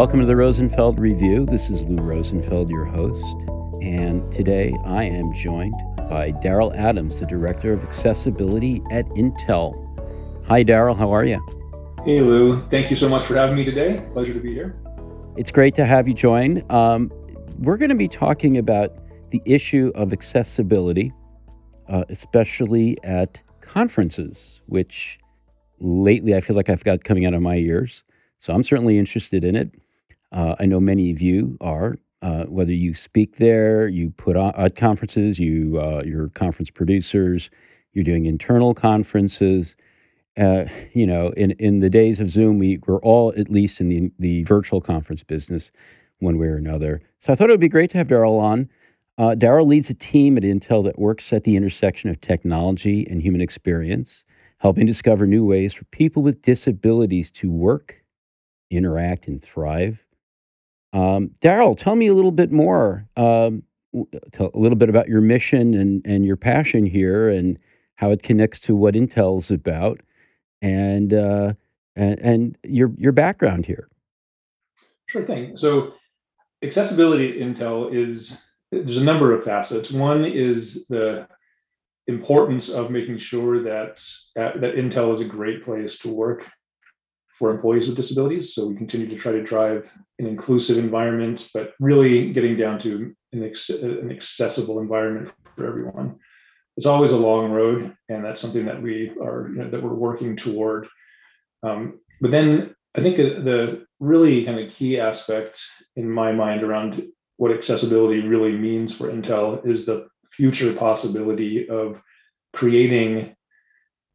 Welcome to the Rosenfeld Review. This is Lou Rosenfeld, your host. And today I am joined by Darryl Adams, the Director of Accessibility at Intel. Hi, Darryl. How are you? Hey, Lou. Thank you so much for having me today. Pleasure to be here. It's great to have you join. Um, we're going to be talking about the issue of accessibility, uh, especially at conferences, which lately I feel like I've got coming out of my ears. So I'm certainly interested in it. Uh, I know many of you are. Uh, whether you speak there, you put on at conferences, you uh, you're conference producers, you're doing internal conferences. Uh, you know, in in the days of Zoom, we were all at least in the the virtual conference business, one way or another. So I thought it would be great to have Darryl on. Uh, Darryl leads a team at Intel that works at the intersection of technology and human experience, helping discover new ways for people with disabilities to work, interact, and thrive. Um, Darryl, tell me a little bit more, um, tell a little bit about your mission and, and your passion here and how it connects to what Intel's about and, uh, and, and your, your background here. Sure thing. So accessibility at Intel is, there's a number of facets. One is the importance of making sure that, that, that Intel is a great place to work for employees with disabilities. So we continue to try to drive an inclusive environment, but really getting down to an, ex- an accessible environment for everyone. It's always a long road, and that's something that we are you know, that we're working toward. Um, but then I think the really kind of key aspect in my mind around what accessibility really means for Intel is the future possibility of creating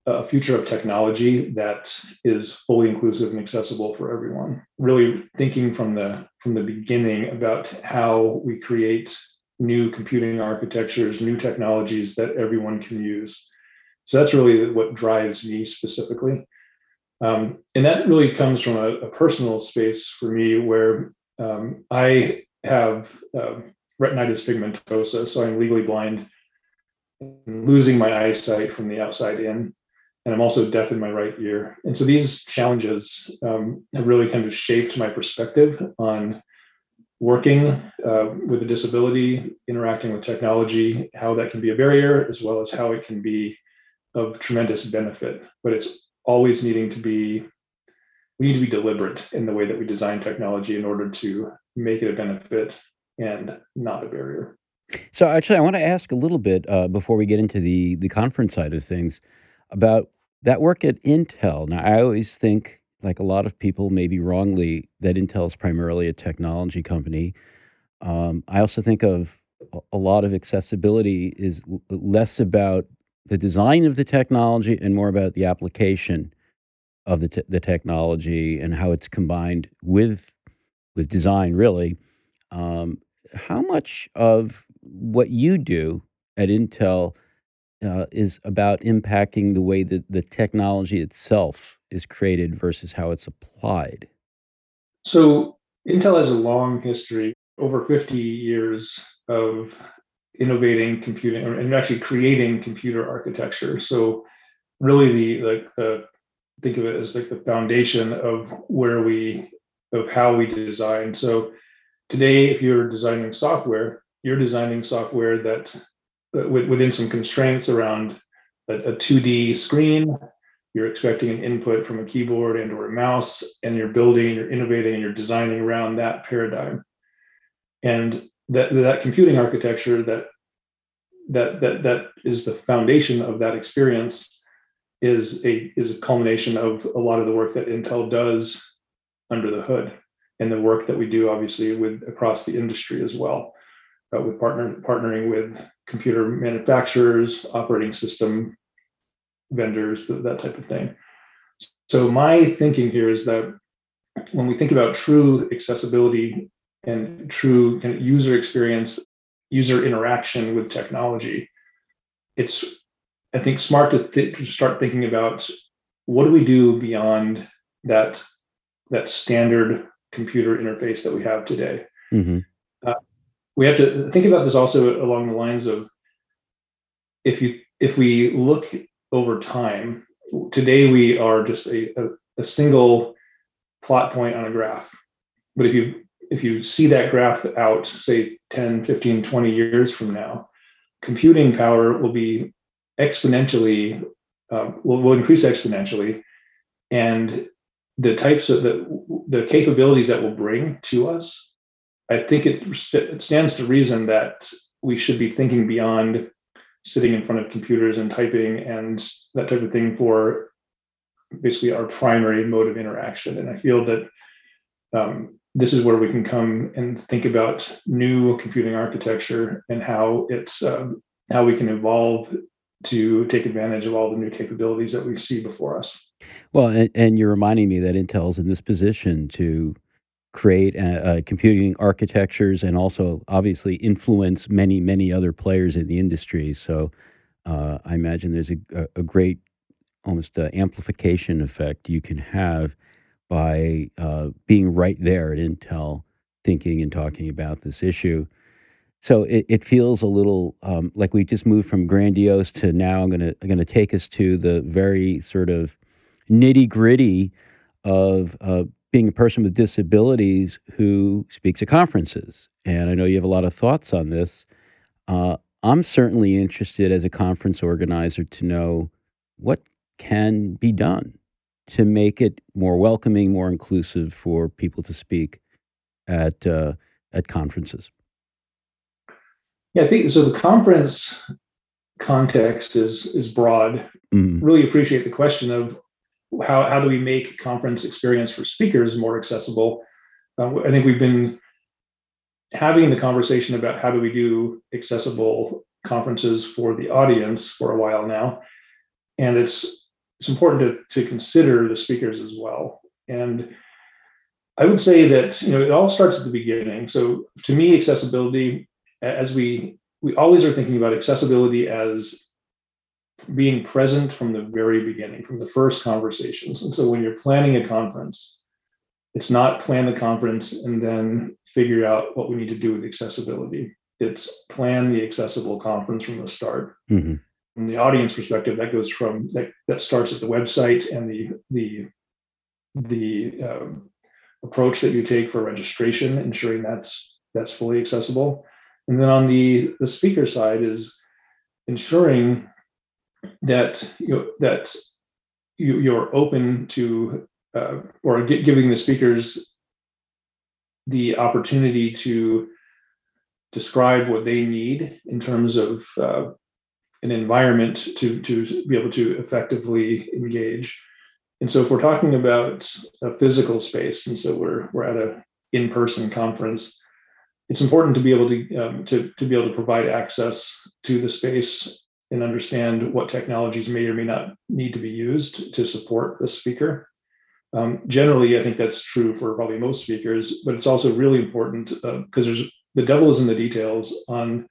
a future of technology that is fully inclusive and accessible for everyone. Really thinking from the from the beginning about how we create new computing architectures new technologies that everyone can use. So that's really what drives me specifically. Um, and that really comes from a, a, personal space for me where um, i have uh, retinitis pigmentosa so i'm legally blind losing my eyesight from the outside in and I'm also deaf in my right ear. And so these challenges um, have really kind of shaped my perspective on working uh, with a disability, interacting with technology, how that can be a barrier, as well as how it can be of tremendous benefit. But it's always needing to be, we need to be deliberate in the way that we design technology in order to make it a benefit and not a barrier. So actually, I want to ask a little bit uh, before we get into the the conference side of things about that work at Intel. Now, I always think, like a lot of people, maybe wrongly, that Intel is primarily a technology company. Um, I also think of a lot of accessibility is less about the design of the technology and more about the application of the, te- the technology and how it's combined with with design really um, how much of what you do at intel uh, is about impacting the way that the technology itself is created versus how it's applied? So, Intel has a long history, over 50 years of innovating computing and actually creating computer architecture. So, really, the like the think of it as like the foundation of where we of how we design. So, today, if you're designing software, you're designing software that Uh, with, within some constraints around a, a 2D screen. You're expecting an input from a keyboard and or a mouse, and you're building, you're innovating, and you're designing around that paradigm. And that that computing architecture that that that that is the foundation of that experience is a is a culmination of a lot of the work that Intel does under the hood and the work that we do obviously with across the industry as well uh, with partner partnering with computer manufacturers, operating system vendors, that type of thing. So my thinking here is that when we think about true accessibility and true kind of user experience, user interaction with technology, it's I think smart to, th- to start thinking about what do we do beyond that that standard computer interface that we have today. Mm-hmm. We have to think about this also along the lines of if you if we look over time today we are just a, a, a single plot point on a graph. But if you if you see that graph out, say 10, 15, 20 years from now, computing power will be exponentially uh, will, will increase exponentially, and the types of the the capabilities that will bring to us, I think it, it stands to reason that we should be thinking beyond sitting in front of computers and typing and that type of thing for basically our primary mode of interaction. And I feel that um, this is where we can come and think about new computing architecture and how it's um, how we can evolve to take advantage of all the new capabilities that we see before us. Well, and, and you're reminding me that Intel's in this position to create uh, uh, computing architectures and also obviously influence many, many other players in the industry. So uh, I imagine there's a, a great almost uh, amplification effect you can have by being right there at Intel, thinking and talking about this issue. So it, it feels a little um, like we just moved from grandiose to now I'm gonna gonna take us to the very sort of nitty gritty of uh, being a person with disabilities who speaks at conferences. And I know you have a lot of thoughts on this. Uh, I'm certainly interested as a conference organizer to know what can be done to make it more welcoming, more inclusive for people to speak at uh, at conferences. Yeah, I think so. The conference context is is broad. Mm. Really appreciate the question of how how do we make conference experience for speakers more accessible? Uh, I think we've been having the conversation about how do we do accessible conferences for the audience for a while now, and it's it's important to, to consider the speakers as well. And I would say that you know it all starts at the beginning. So to me, accessibility, as we we always are thinking about accessibility as being present from the very beginning, from the first conversations. And so when you're planning a conference, it's not plan the conference and then figure out what we need to do with accessibility. It's plan the accessible conference from the start. Mm-hmm. From the audience perspective, that goes from that, that starts at the website and the the the um, approach that you take for registration, ensuring that's that's fully accessible. And then on the the speaker side is ensuring that you know, that you, you're open to uh, or giving the speakers the opportunity to describe what they need in terms of uh, an environment to to be able to effectively engage. And so, if we're talking about a physical space, and so we're we're at a in-person conference, it's important to be able to um, to to be able to provide access to the space and understand what technologies may or may not need to be used to support the speaker. Um, generally, I think that's true for probably most speakers, but it's also really important because uh, there's the devil is in the details on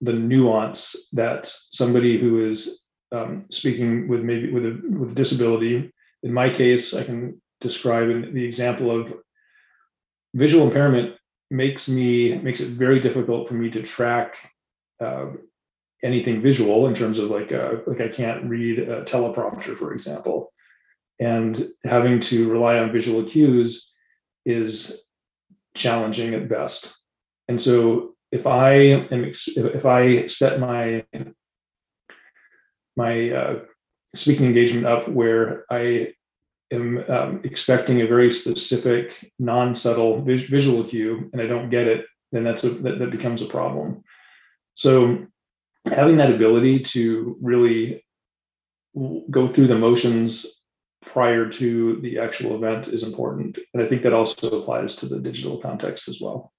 the nuance that somebody who is um, speaking with maybe with a with a disability. In my case, I can describe in the example of visual impairment makes me makes it very difficult for me to track uh, anything visual in terms of like uh, like I can't read a teleprompter, for example, and having to rely on visual cues is challenging at best. And so if I am if I set my my uh, speaking engagement up where I am um, expecting a very specific, non-subtle vis- visual cue, and I don't get it, then that's a that, that becomes a problem. So having that ability to really go through the motions prior to the actual event is important. And I think that also applies to the digital context as well.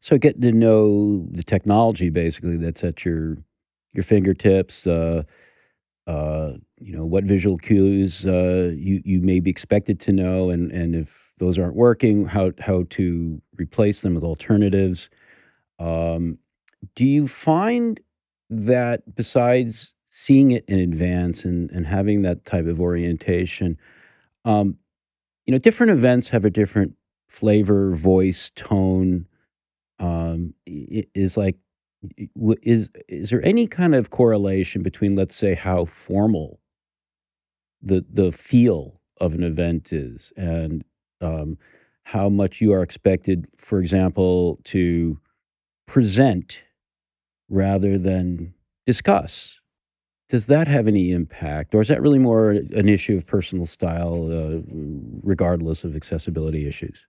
So getting to know the technology basically that's at your your fingertips, uh, uh, you know, what visual cues uh, you you may be expected to know, and and if those aren't working, how how to replace them with alternatives. Um, do you find that besides seeing it in advance and, and having that type of orientation, um, you know, different events have a different flavor, voice, tone. Um, is like, is is there any kind of correlation between, let's say, how formal the the feel of an event is and um, how much you are expected, for example, to present rather than discuss. Does that have any impact, or is that really more an issue of personal style, uh, regardless of accessibility issues?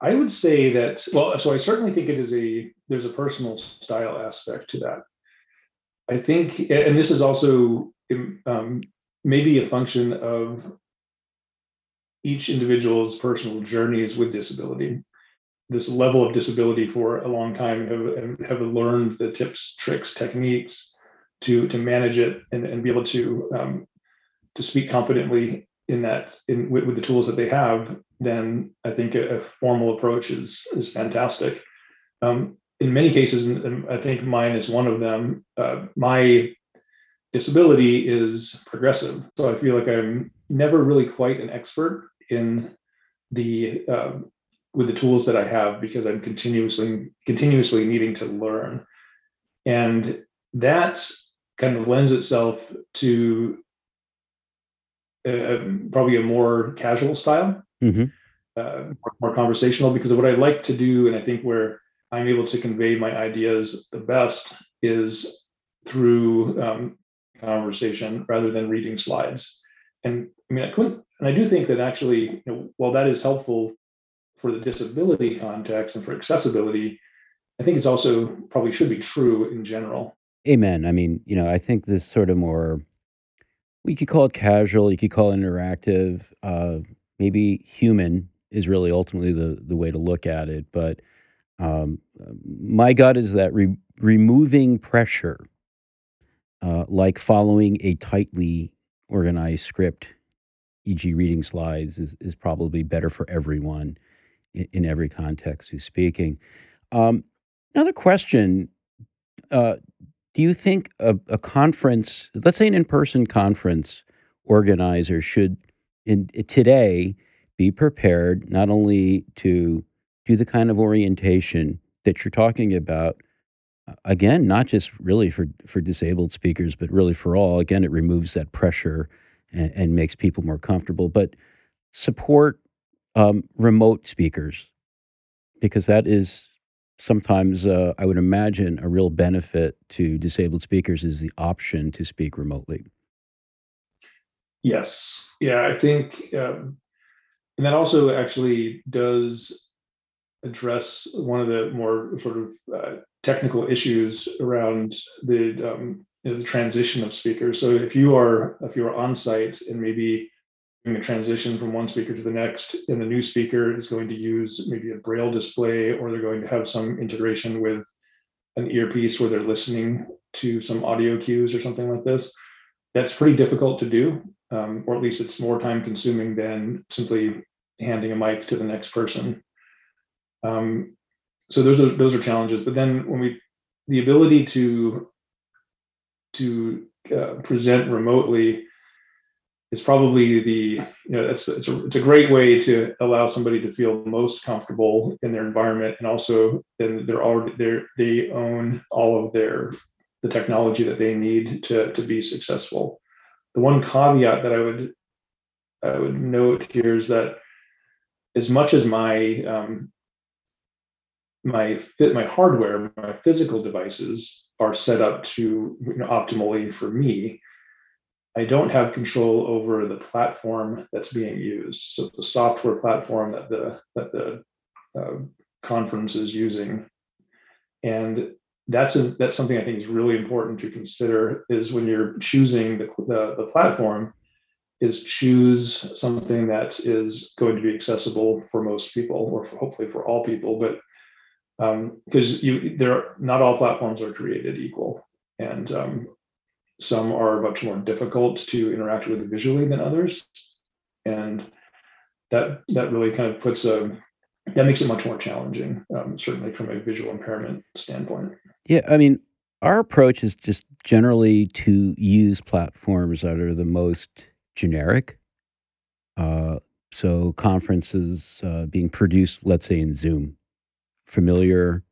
I would say that, well, so I certainly think it is a, there's a personal style aspect to that. I think, and this is also um, maybe a function of each individual's personal journeys with disability. This level of disability for a long time have, have learned the tips, tricks, techniques to to manage it and, and be able to um, to speak confidently in that in with, with, the tools that they have. Then I think a, a formal approach is is fantastic. Um, in many cases, and I think mine is one of them. Uh, my disability is progressive, so I feel like I'm never really quite an expert in the um, with the tools that I have because I'm continuously continuously needing to learn, and that kind of lends itself to uh, probably a more casual style, mm-hmm. uh, more, more, conversational. Because of what I like to do, and I think where I'm able to convey my ideas the best is through um, conversation rather than reading slides. And I mean, I couldn't, and I do think that actually, you know, while that is helpful for the disability context and for accessibility, I think it's also probably should be true in general. Amen. I mean, you know, I think this sort of more, we could call it casual, you could call it interactive, uh, maybe human is really ultimately the the way to look at it. But um, my gut is that re- removing pressure, uh, like following a tightly organized script, e.g., reading slides, is, is probably better for everyone in, every context who's speaking. Um, another question uh, Do you think a, a conference, let's say an in person conference organizer, should in, today be prepared not only to do the kind of orientation that you're talking about again not just really for for disabled speakers but really for all again it removes that pressure and, and makes people more comfortable but support um, remote speakers because that is sometimes uh, i would imagine a real benefit to disabled speakers is the option to speak remotely yes yeah i think um, and that also actually does address one of the more sort of uh, technical issues around the um, the transition of speakers. So if you are if you are on site and maybe a transition from one speaker to the next, and the new speaker is going to use maybe a braille display, or they're going to have some integration with an earpiece where they're listening to some audio cues or something like this. That's pretty difficult to do, um, or at least it's more time consuming than simply handing a mic to the next person. Um, so those are those are challenges. But then when we the ability to to uh, present remotely is probably the you know it's it's a, it's a great way to allow somebody to feel most comfortable in their environment and also then they're already they they own all of their the technology that they need to to be successful. The one caveat that i would i would note here is that as much as my um, my fit my hardware my physical devices are set up to you know, optimally for me i don't have control over the platform that's being used. So the software platform that the that the uh, conference is using. And that's a, that's something i think is really important to consider is when you're choosing the, the, the platform is choose something that is going to be accessible for most people or for, hopefully for all people but because um, you there not all platforms are created equal. And um, some are much more difficult to interact with visually than others. And that that really kind of puts a that makes it much more challenging um, certainly from a visual impairment standpoint. Yeah i mean our approach is just generally to use platforms that are the most generic. Uh, so conferences uh, being produced let's say in zoom. Familiar,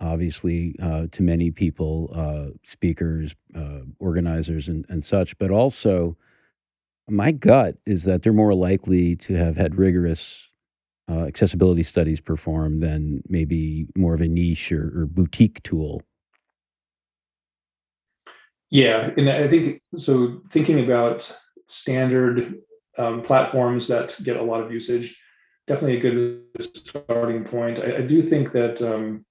obviously, uh, to many people, uh, speakers, uh, organizers, and, and such, but also my gut is that they're more likely to have had rigorous uh, accessibility studies performed than maybe more of a niche or, or boutique tool. Yeah, and I think so. Thinking about standard um, platforms that get a lot of usage, definitely a good starting point. I, I do think that um,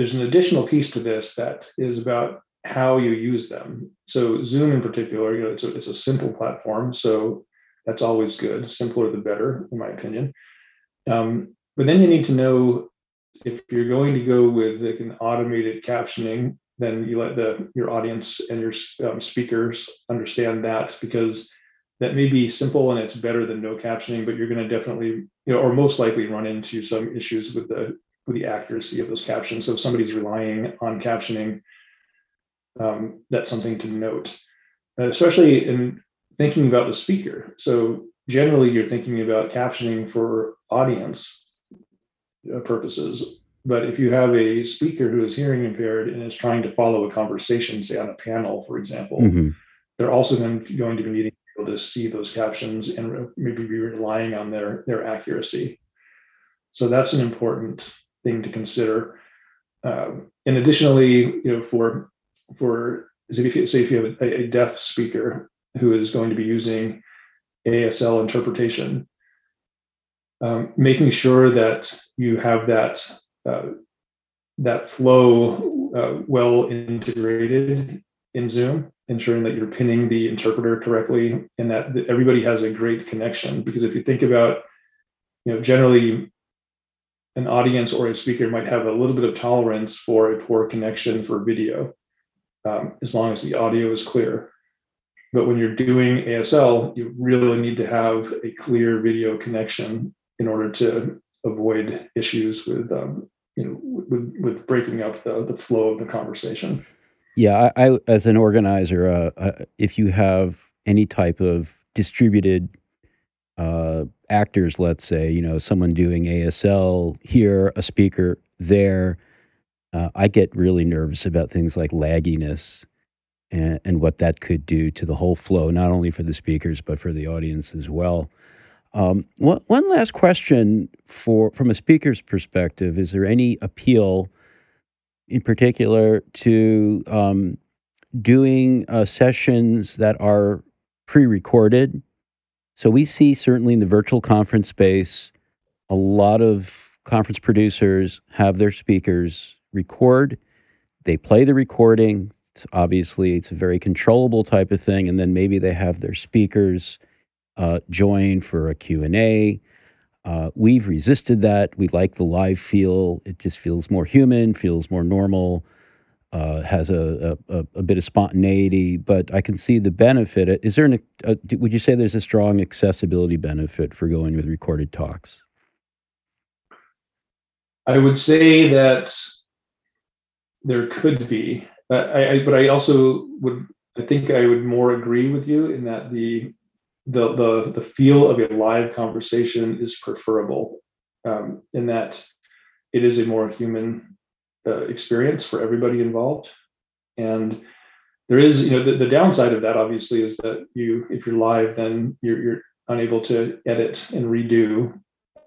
there's an additional piece to this that is about how you use them. So Zoom in particular, you know, it's a, it's a simple platform, so that's always good. Simpler the better, in my opinion. Um, but then you need to know if you're going to go with like an automated captioning, then you let the your audience and your um, speakers understand that because that may be simple and it's better than no captioning, but you're going to definitely, you know, or most likely run into some issues with the the accuracy of those captions. So if somebody's relying on captioning, um, that's something to note, uh, especially in thinking about the speaker. So generally, you're thinking about captioning for audience uh, purposes. But if you have a speaker who is hearing impaired and is trying to follow a conversation, say on a panel, for example, mm-hmm. they're also then going to be needing to be able to see those captions and maybe be relying on their their accuracy. So that's an important thing to consider. Um, and additionally, you know, for for say if you have a, a deaf speaker who is going to be using ASL interpretation, um, making sure that you have that uh, that flow uh, well integrated in Zoom, ensuring that you're pinning the interpreter correctly and that everybody has a great connection. Because if you think about, you know, generally an audience or a speaker might have a little bit of tolerance for a poor connection for video, um, as long as the audio is clear. But when you're doing ASL, you really need to have a clear video connection in order to avoid issues with, um, you know, with, with breaking up the, the flow of the conversation. Yeah, I, I as an organizer, uh, uh, if you have any type of distributed uh, actors, let's say, you know, someone doing ASL here, a speaker there, uh, I get really nervous about things like lagginess and, and, what that could do to the whole flow, not only for the speakers, but for the audience as well. Um, one, one last question for from a speaker's perspective: Is there any appeal, in particular, to um, doing uh, sessions that are pre-recorded? So we see certainly in the virtual conference space, a lot of conference producers have their speakers record, they play the recording. It's obviously, it's a very controllable type of thing, and then maybe they have their speakers uh, join for a Q&A. Uh, we've resisted that. We like the live feel. It just feels more human, feels more normal uh, has a, a, a, bit of spontaneity, but I can see the benefit. Is there an, a, would you say there's a strong accessibility benefit for going with recorded talks? I would say that there could be, I, I, but I also would, I think I would more agree with you in that the, the, the, the feel of a live conversation is preferable um, in that it is a more human uh, experience for everybody involved. And there is, you know, the, the downside of that obviously is that you, if you're live, then you're, you're unable to edit and redo.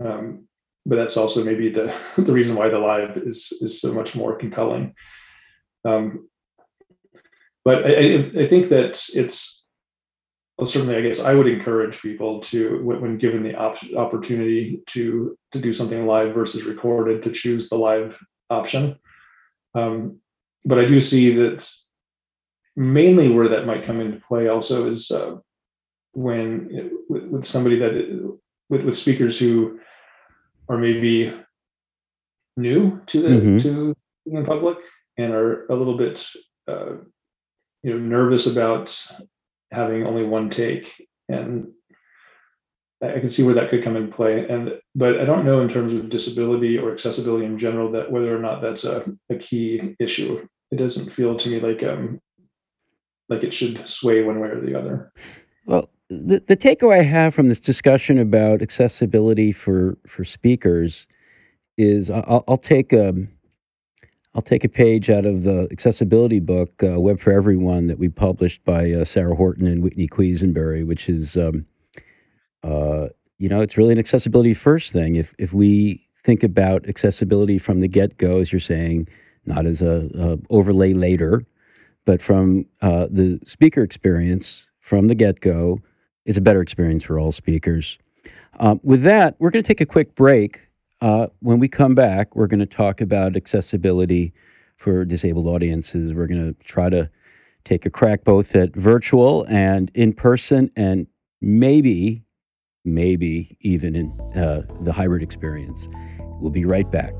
Um, but that's also maybe the the reason why the live is is so much more compelling. Um, but I, I think that it's well, certainly, I guess I would encourage people to, when given the op- opportunity to to do something live versus recorded, to choose the live option. Um, but I do see that mainly where that might come into play also is uh, when with, with, somebody that with with speakers who are maybe new to the mm-hmm. to the public and are a little bit uh, you know nervous about having only one take and I can see where that could come in play. And but I don't know in terms of disability or accessibility in general that whether or not that's a, a key issue. It doesn't feel to me like um like it should sway one way or the other. Well, the the takeaway I have from this discussion about accessibility for for speakers is I'll, I'll take a um, I'll take a page out of the accessibility book, uh, Web for Everyone, that we published by uh, Sarah Horton and Whitney Quesenbery, which is um, uh, you know, it's really an accessibility first thing. If if we think about accessibility from the get go, as you're saying, not as a, a overlay later, but from uh, the speaker experience from the get go, it's a better experience for all speakers. Um, with that, we're going to take a quick break. Uh, when we come back, we're going to talk about accessibility for disabled audiences. We're going to try to take a crack both at virtual and in person, and maybe, maybe even in uh, the hybrid experience. We'll be right back.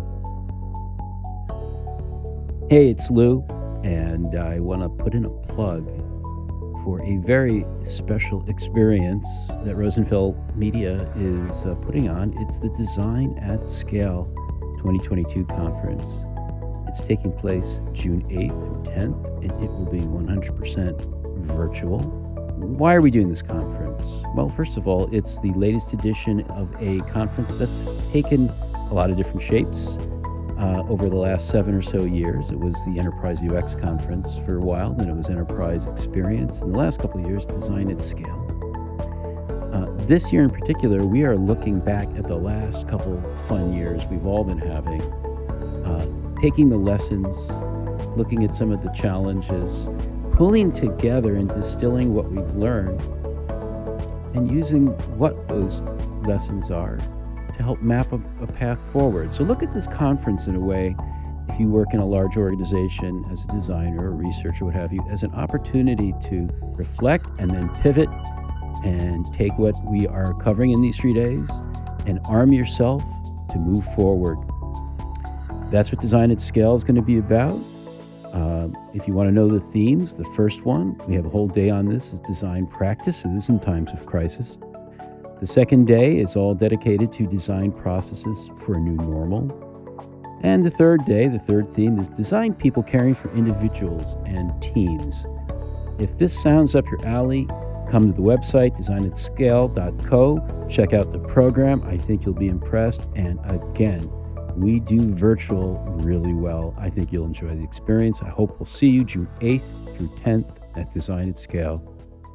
Hey, it's Lou, and I want to put in a plug for a very special experience that Rosenfeld Media is uh, putting on. It's the Design at Scale 2022 conference. It's taking place June 8th through 10th, and it will be 100% virtual. Why are we doing this conference? Well, first of all, it's the latest edition of a conference that's taken a lot of different shapes uh, over the last seven or so years. It was the Enterprise UX conference for a while, then it was Enterprise Experience, and the last couple of years, Design at Scale. Uh, this year in particular, we are looking back at the last couple fun years we've all been having, uh, taking the lessons, looking at some of the challenges, pulling together and distilling what we've learned, and using what those lessons are to help map a, a path forward. So look at this conference in a way, if you work in a large organization as a designer or researcher, what have you, as an opportunity to reflect and then pivot and take what we are covering in these three days and arm yourself to move forward. That's what Design at Scale is going to be about. Uh, if you want to know the themes, the first one, we have a whole day on this, is design practices in times of crisis. The second day is all dedicated to design processes for a new normal. And the third day, the third theme, is design people caring for individuals and teams. If this sounds up your alley, come to the website designatscale.co, check out the program. I think you'll be impressed. And again, we do virtual really well. I think you'll enjoy the experience. I hope we'll see you June 8th through 10th at Design at Scale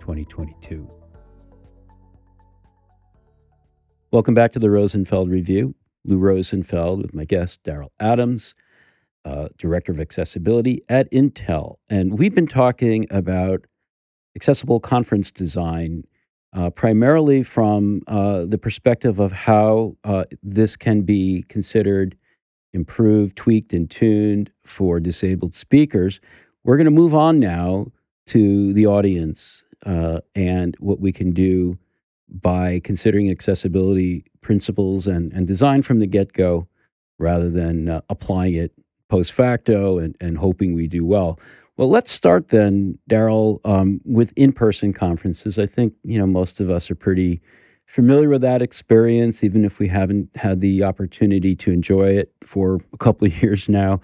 2022. Welcome back to the Rosenfeld Review. Lou Rosenfeld with my guest, Darryl Adams, uh, Director of Accessibility at Intel. And we've been talking about accessible conference design uh, primarily from uh, the perspective of how uh, this can be considered improved, tweaked, and tuned for disabled speakers. We're going to move on now to the audience uh, and what we can do by considering accessibility principles and, and design from the get go rather than uh, applying it post facto and, and hoping we do well. Well, let's start then, Darryl, um, with in person conferences. I think you know most of us are pretty familiar with that experience, even if we haven't had the opportunity to enjoy it for a couple of years now.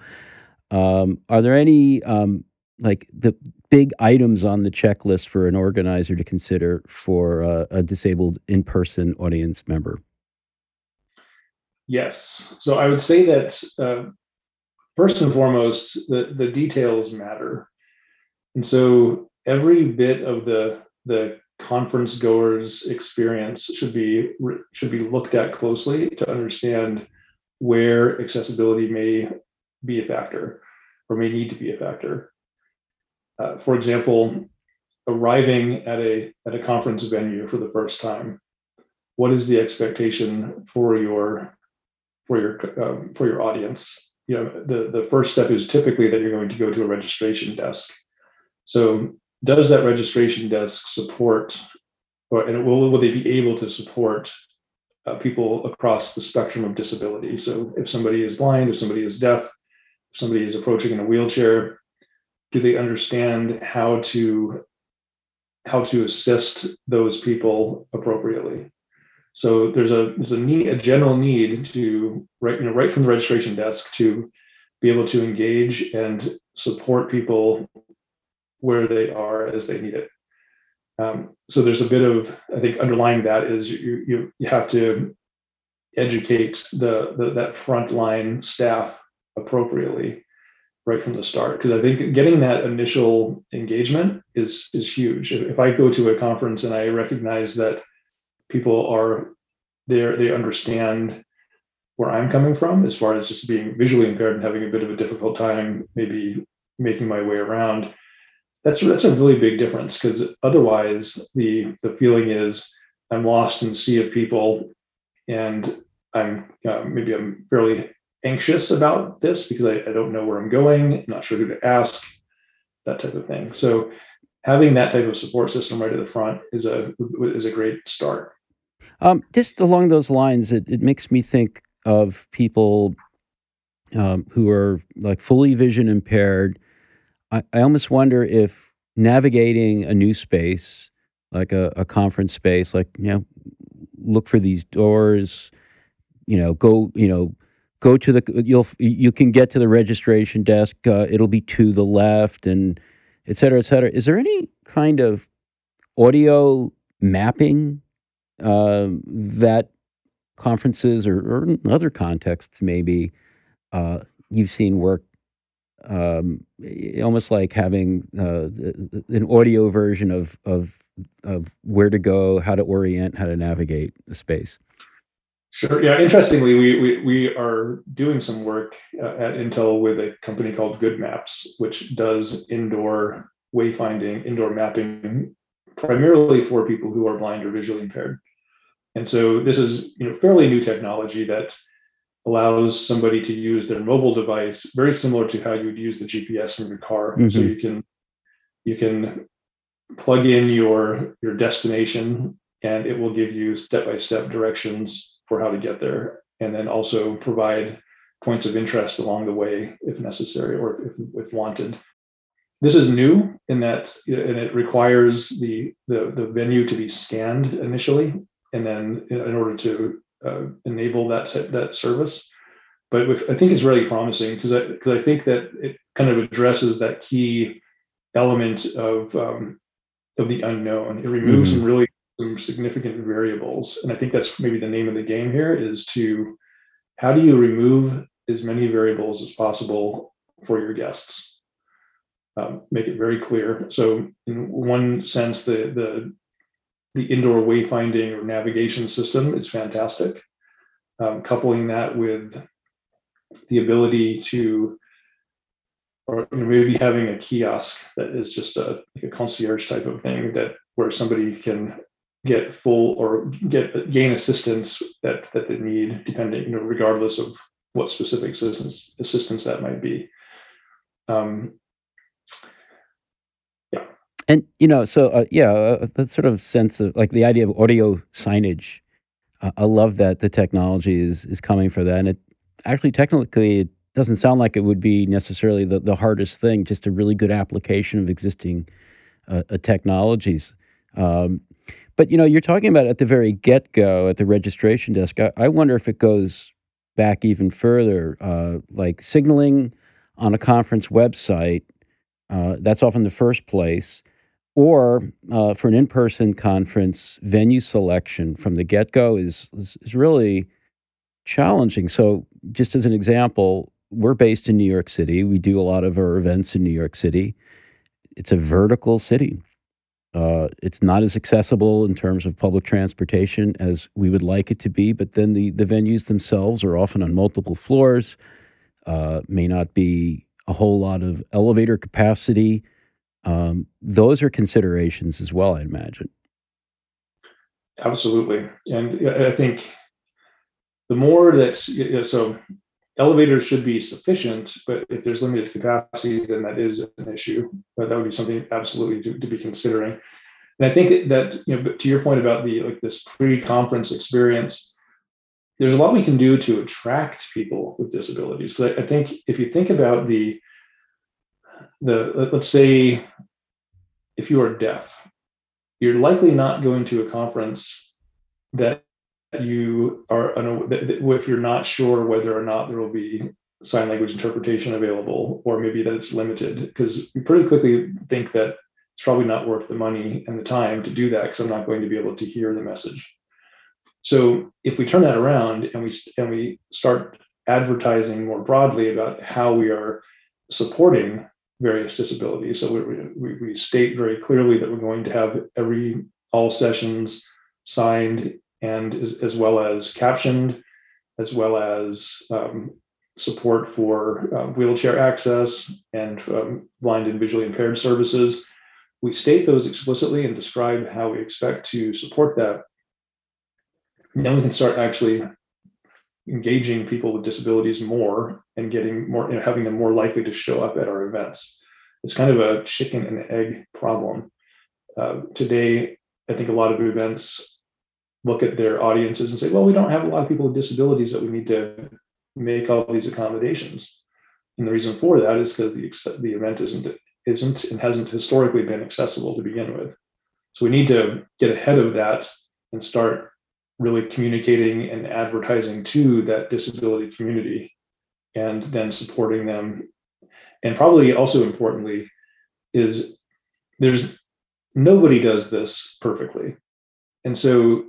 Um, are there any um, like the big items on the checklist for an organizer to consider for a, a disabled in-person audience member? Yes. So I would say that uh, first and foremost, the, the details matter. And so every bit of the, the conference goers experience should be should be looked at closely to understand where accessibility may be a factor or may need to be a factor uh, for example, arriving at a at a conference venue for the first time, what is the expectation for your for your um, for your audience? You know, the the first step is typically that you're going to go to a registration desk. So, does that registration desk support, or and will will they be able to support uh, people across the spectrum of disability? So, if somebody is blind, if somebody is deaf, if somebody is approaching in a wheelchair, do they understand how to how to assist those people appropriately so there's a there's a need a general need to right you know right from the registration desk to be able to engage and support people where they are as they need it. Um, so there's a bit of i think underlying that is you you, you have to educate the, the that frontline staff appropriately right from the start. Because i think getting that initial engagement is is huge. If i go to a conference and i recognize that people are there, they understand where I'm coming from as far as just being visually impaired and having a bit of a difficult time maybe making my way around. That's that's a really big difference because otherwise the the feeling is I'm lost in a sea of people and I'm maybe I'm fairly anxious about this because I, I don't know where I'm going, I'm not sure who to ask, that type of thing. So having that type of support system right at the front is a is a great start. Um, just along those lines, it, it makes me think of people um, who are like fully vision impaired. I, I almost wonder if navigating a new space, like a, a conference space, like you know, look for these doors, you know, go, you know, go to the you'll you can get to the registration desk. Uh, it'll be to the left, and et cetera, et cetera. Is there any kind of audio mapping uh, that conferences or, or in other contexts maybe uh, you've seen work um, almost like having uh, an audio version of, of of where to go, how to orient, how to navigate the space. Sure. Yeah. Interestingly, we we, we are doing some work uh, at Intel with a company called GoodMaps, which does indoor wayfinding, indoor mapping, primarily for people who are blind or visually impaired. And so this is you know fairly new technology that allows somebody to use their mobile device very similar to how you would use the GPS in your car. Mm-hmm. So you can you can plug in your your destination and it will give you step-by-step directions for how to get there, and then also provide points of interest along the way if necessary or if, if wanted. This is new in that, and it requires the, the, the venue to be scanned initially, and then in order to uh, enable that that service. But with, I think it's really promising because I because I think that it kind of addresses that key element of um, of the unknown. It removes mm-hmm. some really some significant variables. And I think that's maybe the name of the game here is to how do you remove as many variables as possible for your guests? Um, make it very clear. So in one sense, the the the indoor wayfinding or navigation system is fantastic. Um, coupling that with the ability to or maybe having a kiosk that is just a, like a concierge type of thing that where somebody can get full or get gain assistance that that they need, depending, you know, regardless of what specific assistance assistance that might be. Um. And you know, so uh, yeah, uh, that sort of sense of like the idea of audio signage. Uh, I love that the technology is is coming for that, and it actually technically it doesn't sound like it would be necessarily the, the hardest thing. Just a really good application of existing uh, uh technologies. Um, but you know, you're talking about at the very get go at the registration desk. I, I, wonder if it goes back even further, uh, like signaling on a conference website. Uh, that's often the first place, or uh, for an in-person conference, venue selection from the get-go is, is is really challenging. So, just as an example, we're based in New York City. We do a lot of our events in New York City. It's a vertical city. Uh, it's not as accessible in terms of public transportation as we would like it to be, but then the, the venues themselves are often on multiple floors, uh, may not be a whole lot of elevator capacity. Um, those are considerations as well, I'd imagine. Absolutely. And I think the more that, so elevators should be sufficient, but if there's limited capacity, then that is an issue. But that would be something absolutely to, to be considering. And I think that you know, to your point about the like this pre-conference experience, there's a lot we can do to attract people with disabilities. I, I think if you think about the the let's say if you are deaf, you're likely not going to a conference that you are if you're not sure whether or not there will be sign language interpretation available or maybe that it's limited because you pretty quickly think that it's probably not worth the money and the time to do that because i'm not going to be able to hear the message. So if we turn that around and we and we start advertising more broadly about how we are supporting various disabilities so we, we, we state very clearly that we're going to have every all sessions signed and as, as well as captioned, as well as um, support for uh, wheelchair access and um, blind and visually impaired services. We state those explicitly and describe how we expect to support that. Then we can start actually engaging people with disabilities more and getting more, you know, having them more likely to show up at our events. It's kind of a chicken and egg problem. Uh, today, I think a lot of events look at their audiences and say, well, we don't have a lot of people with disabilities that we need to make all these accommodations. And the reason for that is because the, the event isn't isn't and hasn't historically been accessible to begin with. So we need to get ahead of that and start really communicating and advertising to that disability community and then supporting them. And probably also importantly is there's nobody does this perfectly. And so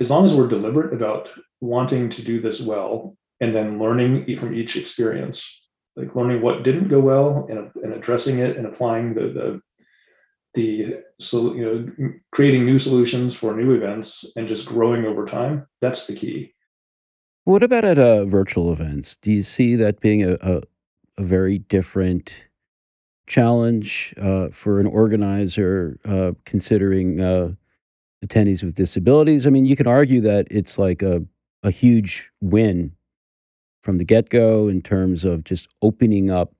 as long as we're deliberate about wanting to do this well and then learning from each experience like learning what didn't go well and, and addressing it and applying the the the so you know creating new solutions for new events and just growing over time that's the key. What about at uh, virtual events? Do you see that being a, a, a very different challenge uh, for an organizer uh, considering uh, attendees with disabilities? I mean you can argue that it's like a, a huge win from the get go in terms of just opening up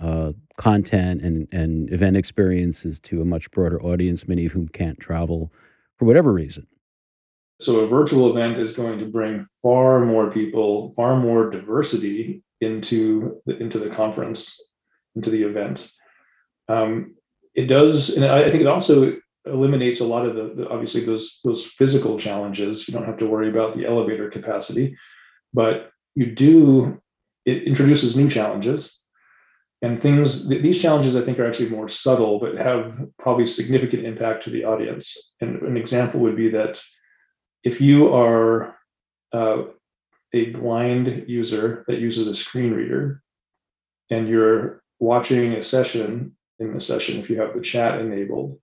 uh, content and, and event experiences to a much broader audience, many of whom can't travel for whatever reason. So, a virtual event is going to bring far more people, far more diversity into the, into the conference, into the event. Um, it does, and I think it also eliminates a lot of the, the obviously those those physical challenges. You don't have to worry about the elevator capacity, but you do it introduces new challenges and things these challenges i think are actually more subtle but have probably significant impact to the audience. And an example would be that if you are uh, a blind user that uses a screen reader and you're watching a session in the session if you have the chat enabled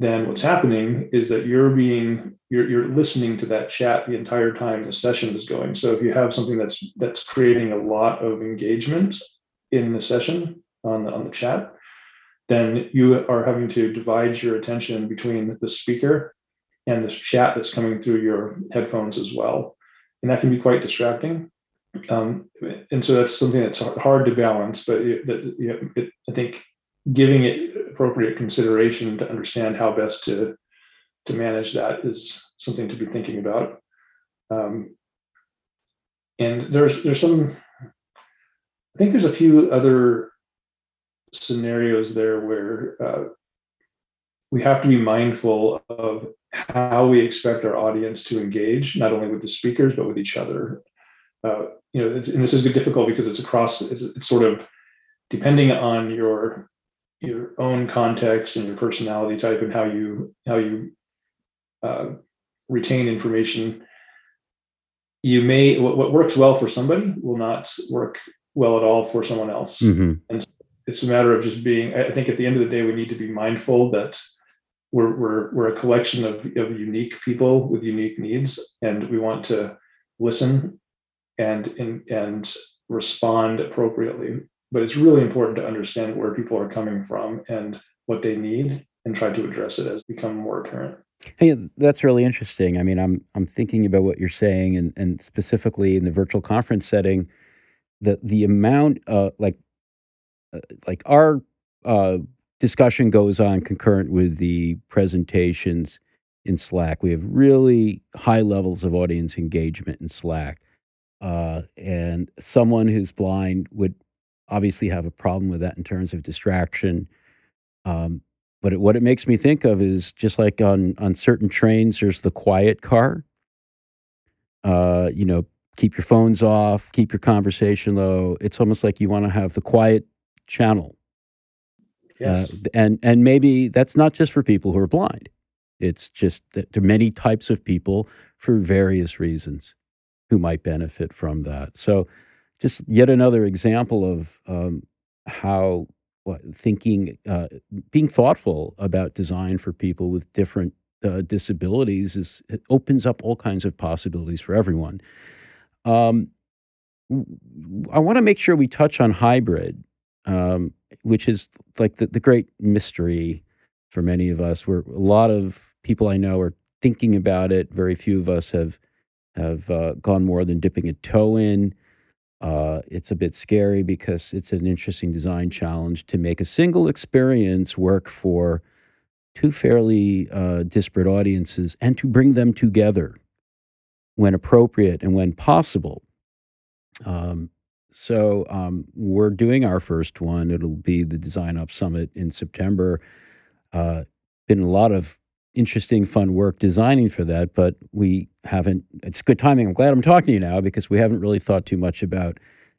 then what's happening is that you're being you're, you're listening to that chat the entire time the session is going. So if you have something that's that's creating a lot of engagement in the session on the on the chat then you are having to divide your attention between the speaker and this chat that's coming through your headphones as well and that can be quite distracting um, and so that's something that's hard to balance but it, it, i think giving it appropriate consideration to understand how best to to manage that is something to be thinking about. Um, and there's there's some I think there's a few other scenarios there where uh, we have to be mindful of how we expect our audience to engage, not only with the speakers but with each other. Uh, you know, and this is difficult because it's across. It's, it's sort of depending on your your own context and your personality type and how you how you uh, retain information you may what, what, works well for somebody will not work well at all for someone else mm-hmm. and it's a matter of just being i think at the end of the day we need to be mindful that we're we're, we're a collection of, of unique people with unique needs and we want to listen and and, and respond appropriately but it's really important to understand where people are coming from and what they need and try to address it as become more apparent. Hey, that's really interesting. I mean, I'm I'm thinking about what you're saying, and and specifically in the virtual conference setting, the the amount, uh, like, uh, like our uh, discussion goes on concurrent with the presentations in Slack. We have really high levels of audience engagement in Slack, uh, and someone who's blind would obviously have a problem with that in terms of distraction. Um, but it, what it makes me think of is just like on on certain trains, there's the quiet car. Uh, you know, keep your phones off, keep your conversation low. It's almost like you want to have the quiet channel. Yes. Uh, and and maybe that's not just for people who are blind. It's just that there are many types of people for various reasons who might benefit from that. So just yet another example of um, how what, thinking, uh, being thoughtful about design for people with different uh, disabilities is opens up all kinds of possibilities for everyone. Um, I want to make sure we touch on hybrid, um, which is like the, the great mystery for many of us. Where a lot of people I know are thinking about it. Very few of us have have uh, gone more than dipping a toe in. Uh, it's a bit scary because it's an interesting design challenge to make a single experience work for two fairly uh, disparate audiences and to bring them together when appropriate and when possible. Um, so um, we're doing our first one. It'll be the DesignOps Summit in September. Uh, been a lot of interesting, fun work designing for that, but we haven't. It's good timing. I'm glad I'm talking to you now because we haven't really thought too much about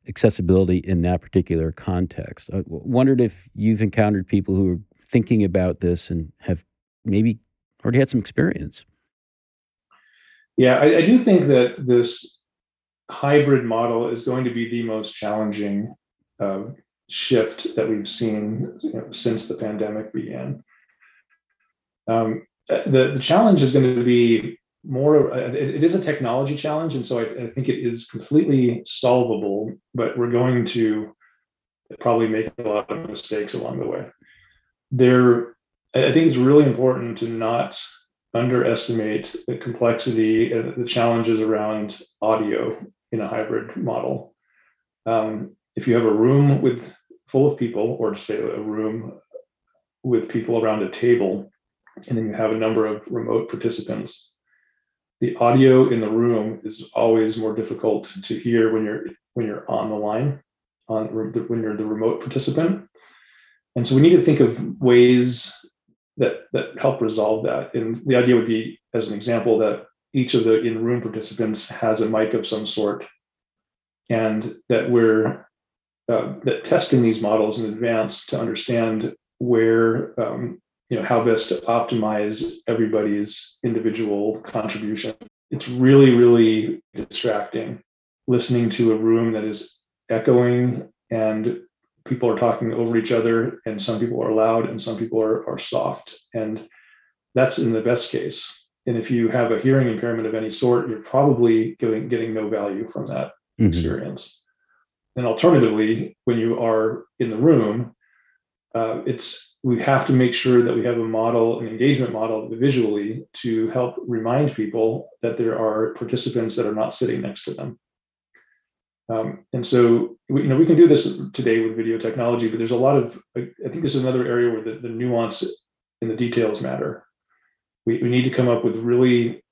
accessibility in that particular context. I wondered if you've encountered people who are thinking about this and have maybe already had some experience. Yeah, I, I do think that this hybrid model is going to be the most challenging uh, shift that we've seen you know, since the pandemic began. Um, the, the challenge is going to be more it, it is a technology challenge and so I, I, think it is completely solvable but we're going to probably make a lot of mistakes along the way there i think it's really important to not underestimate the complexity and the challenges around audio in a hybrid model um, if you have a room with full of people or say a room with people around a table and then you have a number of remote participants. The audio in the room is always more difficult to hear when you're when you're on the line, on when you're the remote participant. And so we need to think of ways that that help resolve that. And the idea would be, as an example, that each of the in-room participants has a mic of some sort, and that we're uh, that testing these models in advance to understand where um, you know how best to optimize everybody's individual contribution it's really really distracting listening to a room that is echoing and people are talking over each other and some people are loud and some people are, are soft and that's in the best case and if you have a hearing impairment of any sort you're probably getting getting no value from that mm-hmm. experience and alternatively when you are in the room uh, it's we have to make sure that we have a model, an engagement model visually to help remind people that there are participants that are not sitting next to them. Um, and so, we, you know, we can do this today with video technology, but there's a lot of, I think this is another area where the, the nuance and the details matter. We, we need to come up with really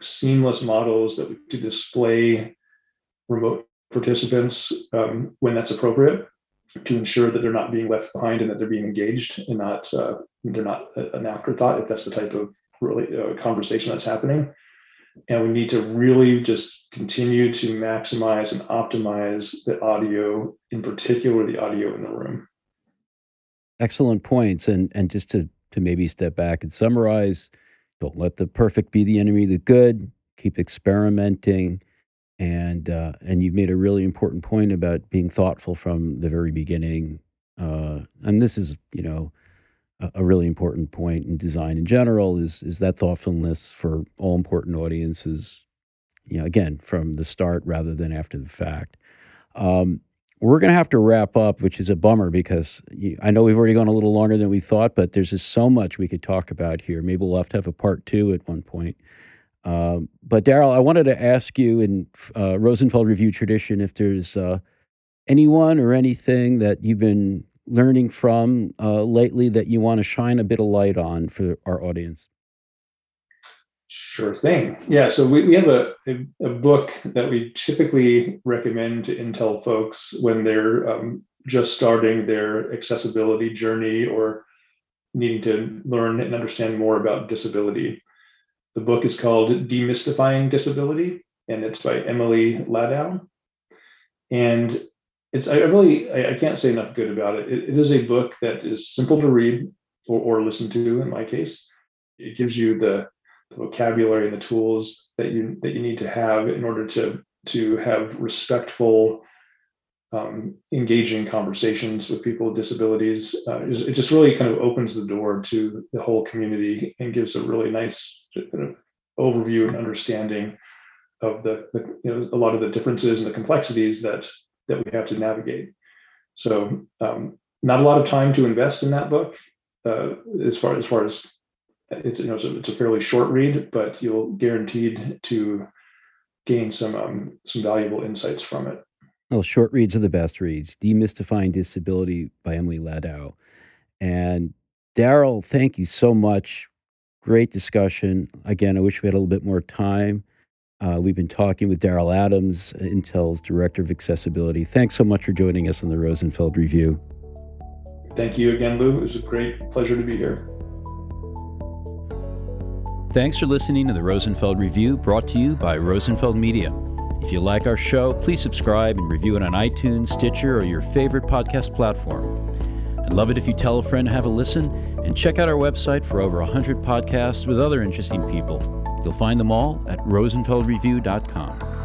seamless models that we to display remote participants um, when that's appropriate to ensure that they're not being left behind and that they're being engaged and not uh, they're not an afterthought if that's the type of really uh, conversation that's happening and we need to really just continue to maximize and optimize the audio in particular the audio in the room. Excellent points. And and just to to maybe step back and summarize don't let the perfect be the enemy of the good. Keep experimenting. And uh, and you've made a really important point about being thoughtful from the very beginning. Uh, and this is, you know, a, really important point in design in general is is that thoughtfulness for all important audiences. You know, again, from the start rather than after the fact. Um, we're going to have to wrap up, which is a bummer because you, I know we've already gone a little longer than we thought, but there's just so much we could talk about here. Maybe we'll have to have a part two at one point. Um, but Darryl, I wanted to ask you in uh, Rosenfeld Review tradition if there's uh, anyone or anything that you've been learning from uh, lately that you want to shine a bit of light on for our audience. Sure thing. Yeah, so we, we have a, a, a book that we typically recommend to Intel folks when they're um, just starting their accessibility journey or needing to learn and understand more about disability. The book is called Demystifying Disability, and it's by Emily Ladau. And it's I really I, I can't say enough good about it. it. It is a book that is simple to read or, or listen to. In my case, it gives you the, the vocabulary and the tools that you that you need to have in order to to have respectful um, engaging conversations with people with disabilities. Uh, it just really kind of opens the door to the whole community and gives a really nice kind of overview and understanding of the, the, you know a lot of the differences and the complexities that that we have to navigate. So um, not a lot of time to invest in that book uh, as far as far as it's you know it's a, it's a fairly short read, but you'll guaranteed to gain some um, some valuable insights from it. Well, short reads are the best reads. Demystifying Disability by Emily Ladau. And Darryl, thank you so much. Great discussion. Again, I wish we had a little bit more time. Uh, we've been talking with Darryl Adams, Intel's Director of Accessibility. Thanks so much for joining us on the Rosenfeld Review. Thank you again, Lou. It was a great pleasure to be here. Thanks for listening to the Rosenfeld Review brought to you by Rosenfeld Media. If you like our show, please subscribe and review it on iTunes, Stitcher, or your favorite podcast platform. I'd love it if you tell a friend to have a listen and check out our website for over 100 podcasts with other interesting people. You'll find them all at rosenfeldreview.com.